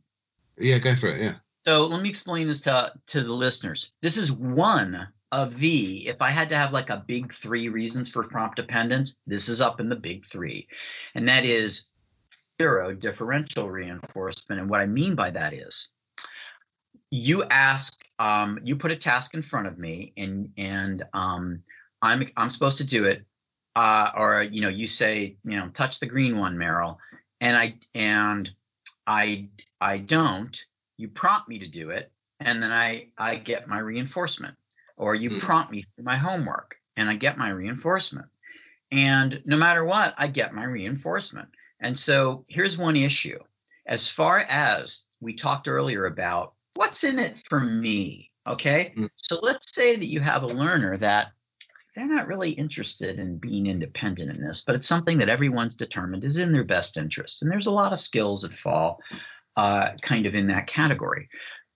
Yeah, go for it. Yeah. So let me explain this to to the listeners. This is one of the if I had to have like a big three reasons for prompt dependence, this is up in the big three, and that is zero differential reinforcement. And what I mean by that is you ask, um, you put a task in front of me, and and um, I'm I'm supposed to do it, uh, or you know, you say, you know, touch the green one, Merrill, and I and I I don't, you prompt me to do it, and then I I get my reinforcement, or you mm. prompt me for my homework, and I get my reinforcement, and no matter what, I get my reinforcement. And so here's one issue, as far as we talked earlier about what's in it for me. Okay, mm. so let's say that you have a learner that they're not really interested in being independent in this, but it's something that everyone's determined is in their best interest. And there's a lot of skills that fall uh, kind of in that category.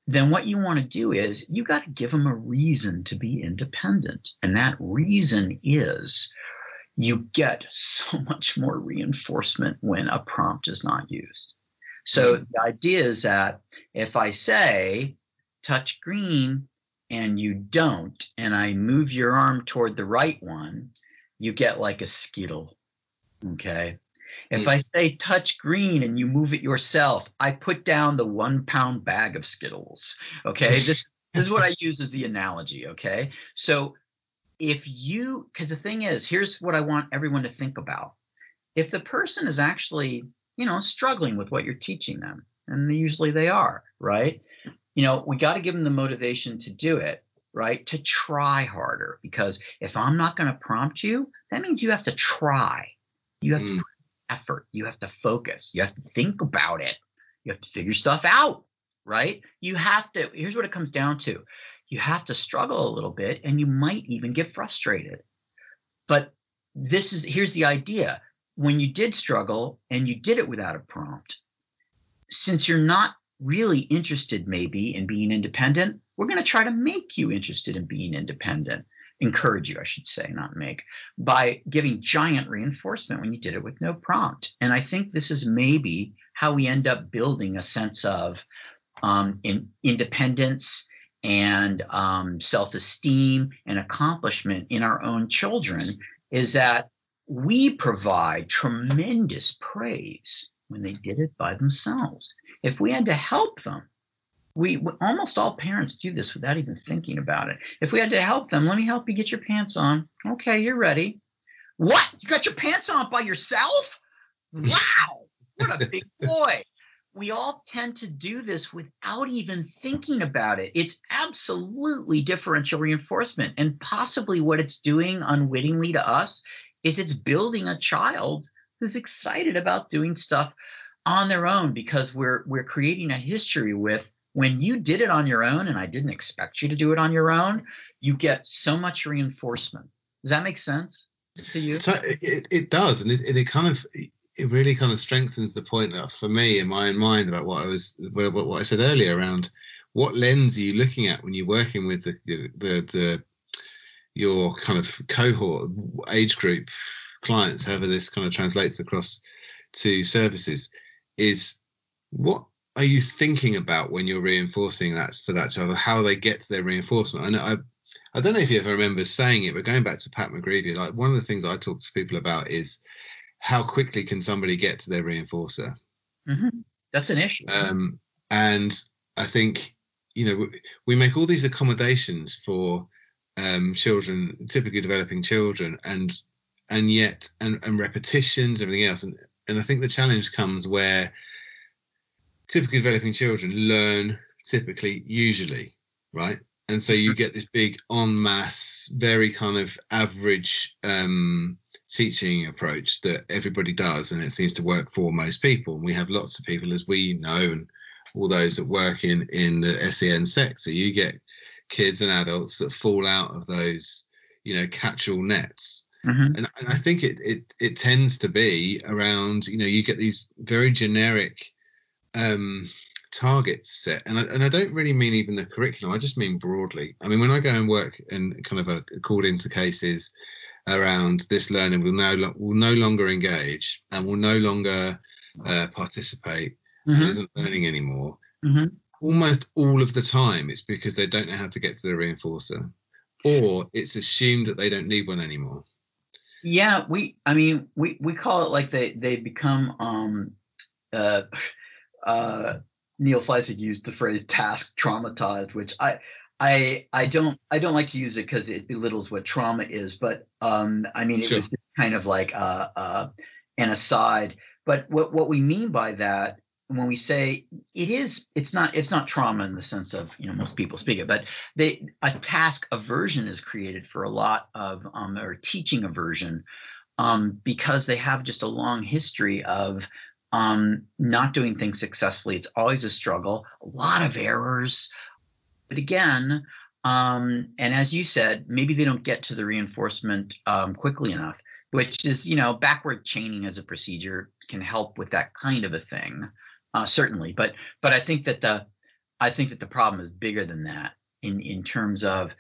Then what you want to do is you got to give them a reason to be independent. And that reason is you get so much more reinforcement when a prompt is not used. So mm-hmm. the idea is that if I say touch green, and you don't, and I move your arm toward the right one, you get like a skittle. Okay. If. I say touch green and you move it yourself, I put down the one pound bag of Skittles. Okay. this, this is what I use as the analogy. Okay. So if you, because the thing is, here's what I want everyone to think about. If the person is actually, you know, struggling with what you're teaching them, and usually they are, right? You know, we got to give them the motivation to do it, right? To try harder. Because if I'm not going to prompt you, that means you have to try. You have mm. to effort. You have to focus. You have to think about it. You have to figure stuff out, right? You have to, here's what it comes down to you have to struggle a little bit and you might even get frustrated. But this is, here's the idea when you did struggle and you did it without a prompt, since you're not really interested maybe in being independent, we're going to try to make you interested in being independent. Encourage you, I should say, not make, by giving giant reinforcement when you did it with no prompt. And I think this is maybe how we end up building a sense of um, in independence and um, self-esteem and accomplishment in our own children is that we provide tremendous praise when they did it by themselves. If we had to help them, we, we, almost all parents do this without even thinking about it. If we had to help them, let me help you get your pants on. Okay, you're ready. What? You got your pants on by yourself? Wow, what a big boy. We all tend to do this without even thinking about it. It's absolutely differential reinforcement. And possibly what it's doing unwittingly to us is it's building a child who's excited about doing stuff on their own because we're we're creating a history with when you did it on your own and I didn't expect you to do it on your own, you get so much reinforcement. Does that make sense to you? So it, it does, and it, it kind of it really kind of strengthens the point that for me in my own mind about what I was what, what I said earlier around what lens are you looking at when you're working with the the, the, the your kind of cohort age group clients, however this kind of translates across to services, is what are you thinking about when you're reinforcing that for that child, or how they get to their reinforcement? And I, I don't know if you ever remember saying it, but going back to Pat McGreevy, like one of the things I talk to people about is how quickly can somebody get to their reinforcer? Mm-hmm. That's an issue. Um, and I think you know we make all these accommodations for um, children, typically developing children, and and yet and, and repetitions, everything else, and and I think the challenge comes where typically developing children learn typically usually right? And so you get this big en masse very kind of average um, teaching approach that everybody does and it seems to work for most people. And we have lots of people as we know and all those that work in in the sen sector. You get kids and adults that fall out of those you know catch-all nets mm-hmm. and, and i think it, it it tends to be around you know you get these very generic um targets set and I, and I don't really mean even the curriculum i just mean broadly i mean when i go and work and kind of a, according to cases around this learning will no will no longer engage and will no longer uh, participate mm-hmm. and isn't learning anymore mm-hmm. almost all of the time it's because they don't know how to get to the reinforcer or it's assumed that they don't need one anymore yeah we i mean we we call it like they they become um uh uh Neil Fleisig used the phrase task traumatized, which I I I don't I don't like to use it because it belittles what trauma is, but um, I mean it sure. was kind of like uh, uh, an aside. But what what we mean by that when we say it is it's not it's not trauma in the sense of you know most people speak it, but they a task aversion is created for a lot of um, or teaching aversion um, because they have just a long history of um, not doing things successfully. It's always a struggle, a lot of errors. But again, um, and as you said, maybe they don't get to the reinforcement um, quickly enough, which is, you know, backward chaining as a procedure can help with that kind of a thing, uh, certainly. But but I think that the I think that the problem is bigger than that in in terms of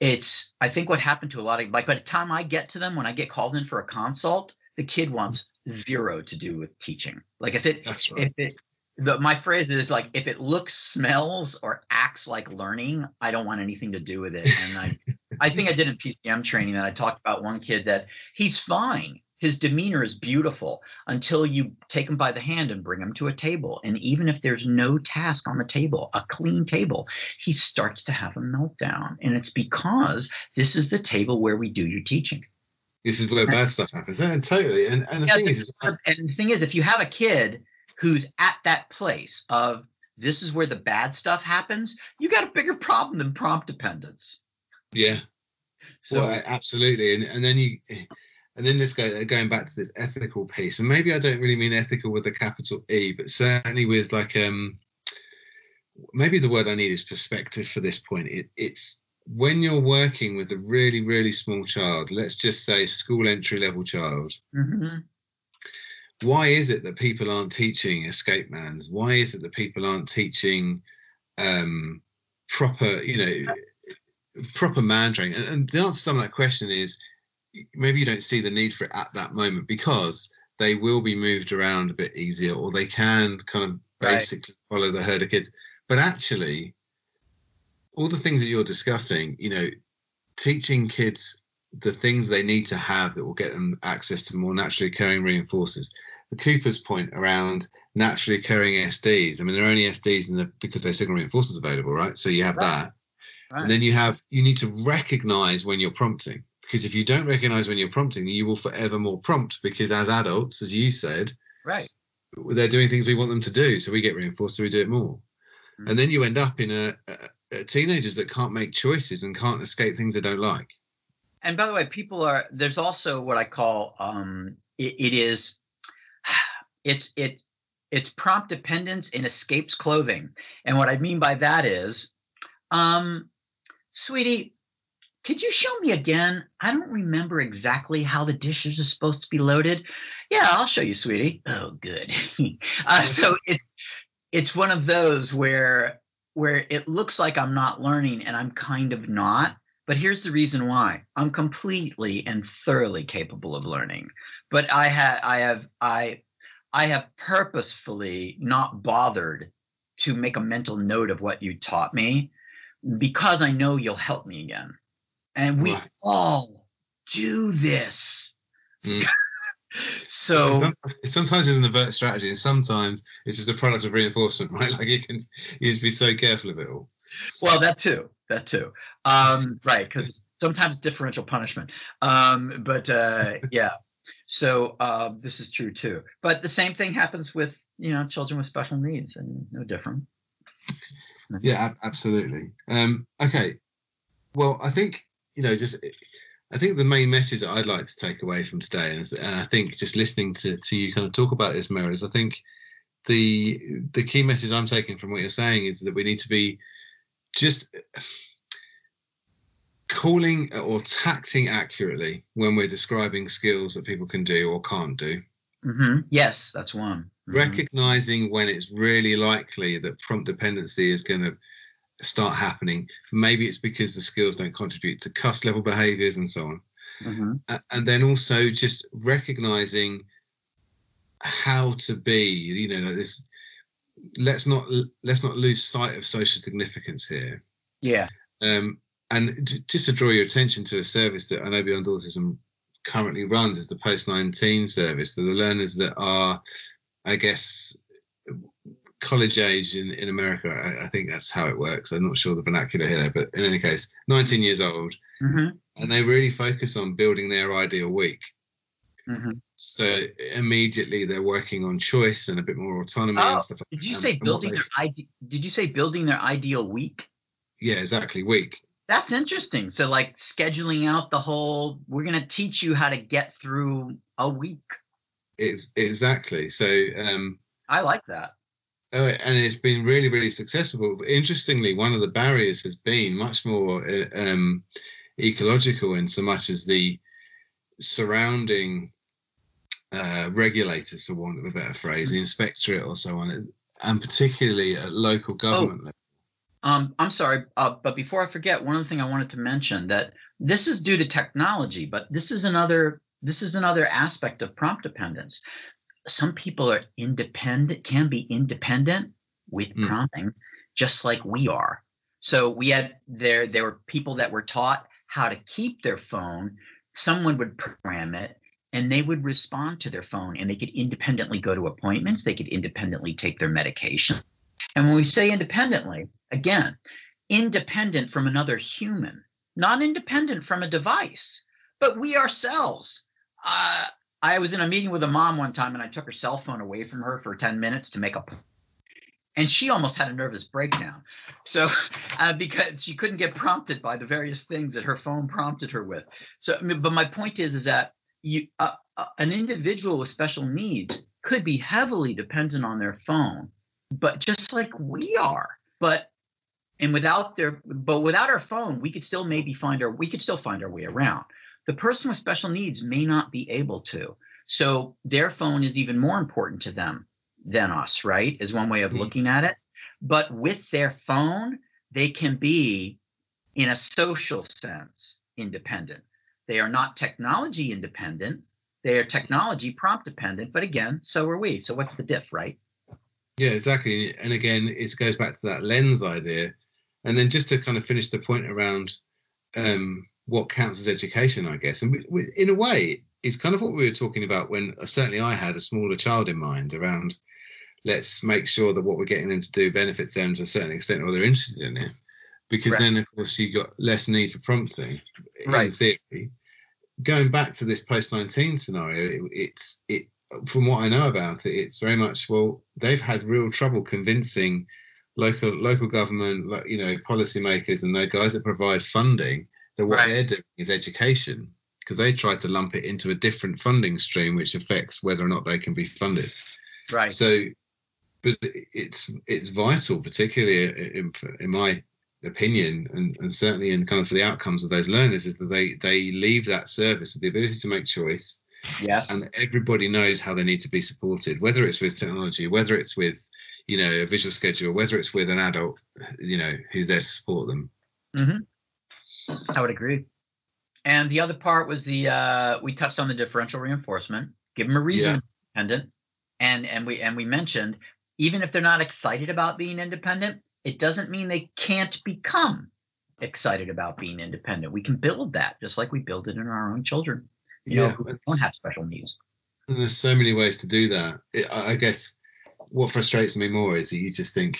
it's I think what happened to a lot of like by the time I get to them when I get called in for a consult, the kid wants zero to do with teaching. Like if it, That's right. if it, the, my phrase is like if it looks, smells, or acts like learning, I don't want anything to do with it. And I, I think I did in PCM training that I talked about one kid that he's fine. His demeanor is beautiful until you take him by the hand and bring him to a table. And even if there's no task on the table, a clean table, he starts to have a meltdown. And it's because this is the table where we do your teaching. This is where bad stuff happens. And totally. And and the yeah, thing is, and the thing is, if you have a kid who's at that place of this is where the bad stuff happens, you got a bigger problem than prompt dependence. Yeah. So well, absolutely, and and then you, eh, and then this go going back to this ethical piece, and maybe I don't really mean ethical with a capital E, but certainly with like um, maybe the word I need is perspective for this point. It, it's when you're working with a really really small child let's just say school entry level child mm-hmm. why is it that people aren't teaching escape mands why is it that people aren't teaching um, proper you know proper mand training and, and the answer to some of that question is maybe you don't see the need for it at that moment because they will be moved around a bit easier or they can kind of basically right. follow the herd of kids but actually all the things that you're discussing, you know, teaching kids the things they need to have that will get them access to more naturally occurring reinforcers. The Cooper's point around naturally occurring SDs. I mean, there are only SDs in the because there's signal reinforcers available, right? So you have right. that, right. and then you have you need to recognize when you're prompting because if you don't recognize when you're prompting, you will forever more prompt because as adults, as you said, right, they're doing things we want them to do, so we get reinforced, so we do it more, mm-hmm. and then you end up in a, a uh, teenagers that can't make choices and can't escape things they don't like. And by the way, people are there's also what I call um, it, it is it's it it's prompt dependence in escapes clothing. And what I mean by that is, um, sweetie, could you show me again? I don't remember exactly how the dishes are supposed to be loaded. Yeah, I'll show you, sweetie. Oh, good. uh, so it, it's one of those where where it looks like I'm not learning and I'm kind of not. But here's the reason why. I'm completely and thoroughly capable of learning. But I have I have I I have purposefully not bothered to make a mental note of what you taught me because I know you'll help me again. And we right. all do this. Mm. So sometimes it's an avert strategy, and sometimes it's just a product of reinforcement, right? Like you can you just be so careful of it all. Well, that too, that too. Um, right, because sometimes differential punishment. Um, but uh, yeah, so uh, this is true too. But the same thing happens with you know children with special needs, and no different. Yeah, absolutely. Um, okay, well, I think you know just. I think the main message that I'd like to take away from today, and I think just listening to, to you kind of talk about this, Mira, is I think the the key message I'm taking from what you're saying is that we need to be just calling or tacting accurately when we're describing skills that people can do or can't do. Mm-hmm. Yes, that's one. Mm-hmm. Recognizing when it's really likely that prompt dependency is going to start happening. Maybe it's because the skills don't contribute to cuff level behaviors and so on. Mm-hmm. And then also just recognizing how to be, you know, this let's not let's not lose sight of social significance here. Yeah. Um, and just to draw your attention to a service that I know Beyond Autism currently runs is the Post 19 service. So the learners that are, I guess, college age in, in America, I, I, think that's how it works. I'm not sure the vernacular here, but in any case, 19 years old, mm-hmm. and they really focus on building their ideal week. Mm-hmm. So immediately they're working on choice and a bit more autonomy oh, and stuff. Did you say building their ide- Did you say building their ideal week? Yeah, exactly. Week. That's interesting. So like scheduling out the whole. We're gonna teach you how to get through a week. It's exactly. So um, I like that. Oh, and it's been really, really successful. But interestingly, one of the barriers has been much more uh, um, ecological in so much as the surrounding uh, regulators, for want of a better phrase, the inspectorate or so on, and particularly at local government oh. level. Um, I'm sorry, uh, but before I forget, one other thing I wanted to mention that this is due to technology, but this is another this is another aspect of prompt dependence. Some people are independent, can be independent with mm. prompting, just like we are. So we had there there were people that were taught how to keep their phone. Someone would program it, and they would respond to their phone and they could independently go to appointments they could independently take their medication and when we say independently again independent from another human not independent from a device but we ourselves uh, i was in a meeting with a mom one time and i took her cell phone away from her for 10 minutes to make a and she almost had a nervous breakdown so uh, because she couldn't get prompted by the various things that her phone prompted her with so but my point is is that you uh, uh, an individual with special needs could be heavily dependent on their phone, but just like we are. But and without their but without our phone, we could still maybe find our we could still find our way around. The person with special needs may not be able to. So their phone is even more important to them than us, right? Is one way of mm-hmm. looking at it. But with their phone, they can be in a social sense independent. They are not technology independent. They are technology prompt dependent. But again, so are we. So what's the diff, right? Yeah, exactly. And again, it goes back to that lens idea. And then just to kind of finish the point around um, what counts as education, I guess. And we, we, in a way, is kind of what we were talking about when uh, certainly I had a smaller child in mind around let's make sure that what we're getting them to do benefits them to a certain extent or they're interested in it because right. then of course you've got less need for prompting right. in theory. Going back to this post nineteen scenario, it, it's it from what I know about it, it's very much well they've had real trouble convincing local local government, you know, policymakers and those guys that provide funding that what right. they're doing is education because they try to lump it into a different funding stream which affects whether or not they can be funded. Right. So, but it's it's vital, particularly in, in my opinion and, and certainly in kind of for the outcomes of those learners is that they they leave that service with the ability to make choice yes and everybody knows how they need to be supported whether it's with technology whether it's with you know a visual schedule whether it's with an adult you know who's there to support them mm-hmm. I would agree and the other part was the uh we touched on the differential reinforcement give them a reason yeah. independent and and we and we mentioned even if they're not excited about being independent it doesn't mean they can't become excited about being independent. We can build that just like we build it in our own children. You yeah, know, who don't have special needs. There's so many ways to do that. It, I guess what frustrates me more is that you just think,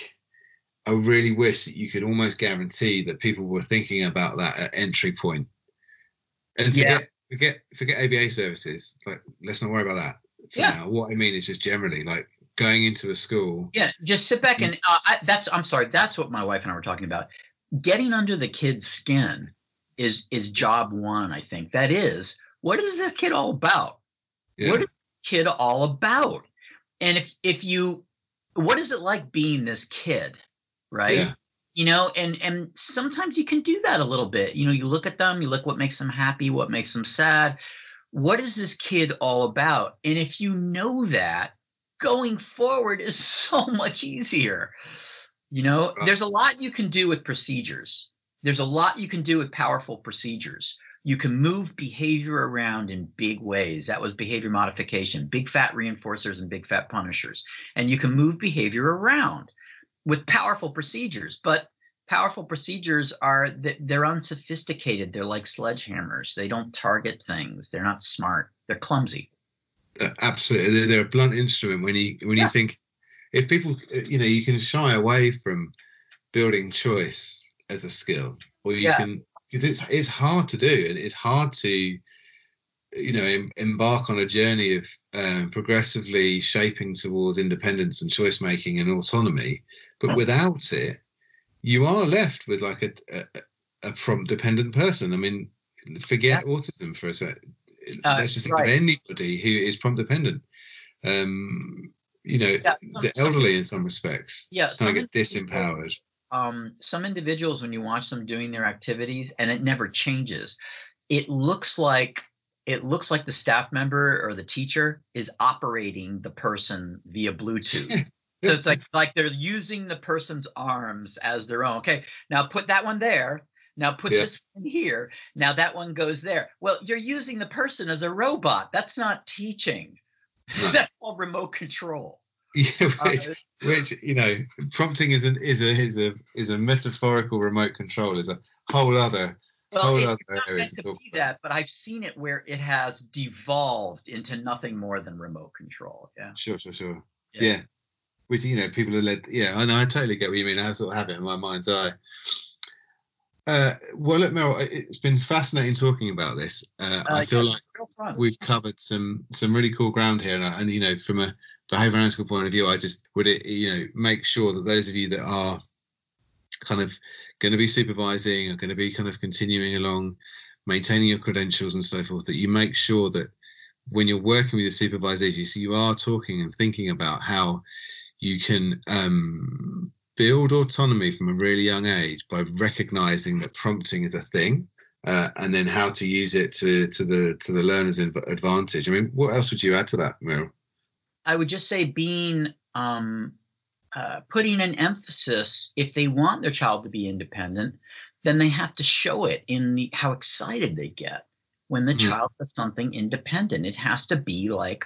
I really wish that you could almost guarantee that people were thinking about that at entry point. And forget yeah. forget forget ABA services. Like let's not worry about that for yeah. now. What I mean is just generally like going into a school. Yeah, just sit back and uh, I, that's I'm sorry, that's what my wife and I were talking about. Getting under the kid's skin is is job one. I think that is what is this kid all about? Yeah. What is kid all about? And if if you what is it like being this kid, right? Yeah. You know, and and sometimes you can do that a little bit. You know, you look at them, you look what makes them happy, what makes them sad. What is this kid all about? And if you know that, going forward is so much easier. You know, there's a lot you can do with procedures. There's a lot you can do with powerful procedures you can move behavior around in big ways. That was behavior modification, big fat reinforcers and big fat punishers. And you can move behavior around with powerful procedures. But powerful procedures are they're unsophisticated. They're like sledgehammers. They don't target things. They're not smart. They're clumsy. Uh, absolutely, they're a blunt instrument. When you when yeah. you think if people, uh, you know, you can shy away from building choice as a skill, or you yeah. can because it's it's hard to do and it's hard to you know em, embark on a journey of um, progressively shaping towards independence and choice making and autonomy but without it you are left with like a a, a prompt dependent person. I mean forget yeah. autism for a sec uh, let's just think right. of anybody who is prompt dependent. Um you know yeah, the elderly in some respects yeah kind of get disempowered. um, some individuals when you watch them doing their activities and it never changes it looks like it looks like the staff member or the teacher is operating the person via bluetooth. So it's like like they're using the person's arms as their own. Okay now put that one there. Now put yeah. this one here. Now that one goes there. Well you're using the person as a robot. That's not teaching. That's all remote control. Yeah, which, uh, which, you know, prompting is an is a is a is a metaphorical remote control is a whole other well, whole other area to, to be that, but I've seen it where it has devolved into nothing more than remote control. Yeah. Sure, sure, sure. Yeah. yeah. Which you know, people are led. Yeah, I know. I totally get what you mean. I sort of have it in my mind's eye. Uh, well, look, Merrill, it's been fascinating talking about this. Uh, uh, I feel yeah, like we've covered some some really cool ground here, and, and you know, from a behavioural analytical point of view, I just would you know make sure that those of you that are kind of going to be supervising are going to be kind of continuing along, maintaining your credentials and so forth, that you make sure that when you're working with your supervisors, you, so you are talking and thinking about how you can um, build autonomy from a really young age by recognizing that prompting is a thing uh, and then how to use it to to the to the learner's advantage. I mean, what else would you add to that, Merrill? I would just say being um, uh, putting an emphasis if they want their child to be independent, then they have to show it in the how excited they get when the mm-hmm. child does something independent. It has to be like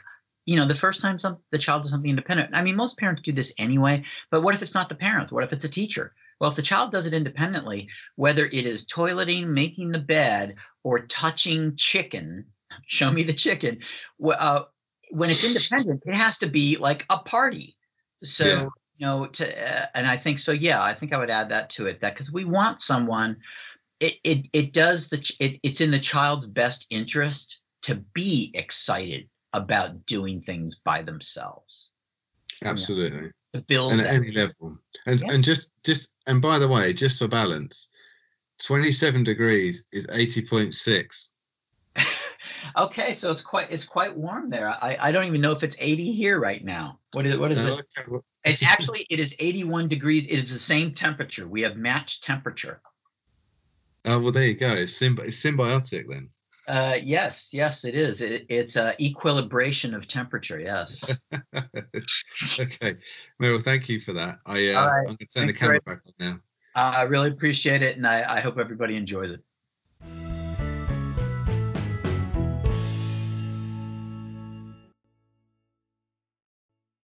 you know, the first time some, the child does something independent. I mean, most parents do this anyway, but what if it's not the parent? What if it's a teacher? Well, if the child does it independently, whether it is toileting, making the bed, or touching chicken, show me the chicken. Uh, when it's independent, it has to be like a party. So, yeah. You know, to, uh, and I think so. Yeah, I think I would add that to it. That because we want someone, it it it does the it, it's in the child's best interest to be excited about doing things by themselves. Absolutely. You know, to build and at any level. And yeah. and just just and by the way, just for balance, 27 degrees is 80.6. okay, so it's quite it's quite warm there. I, I don't even know if it's 80 here right now. What is what is no, it? Okay. It's actually it is 81 degrees. It is the same temperature. We have matched temperature. Oh well, there you go. It's, symbi- it's symbiotic then. Uh, yes, yes, it is. It, it's a equilibration of temperature. Yes. okay, Merrill, thank you for that. I uh, right. I'm going to turn Thanks the camera back on now. I really appreciate it, and I, I hope everybody enjoys it.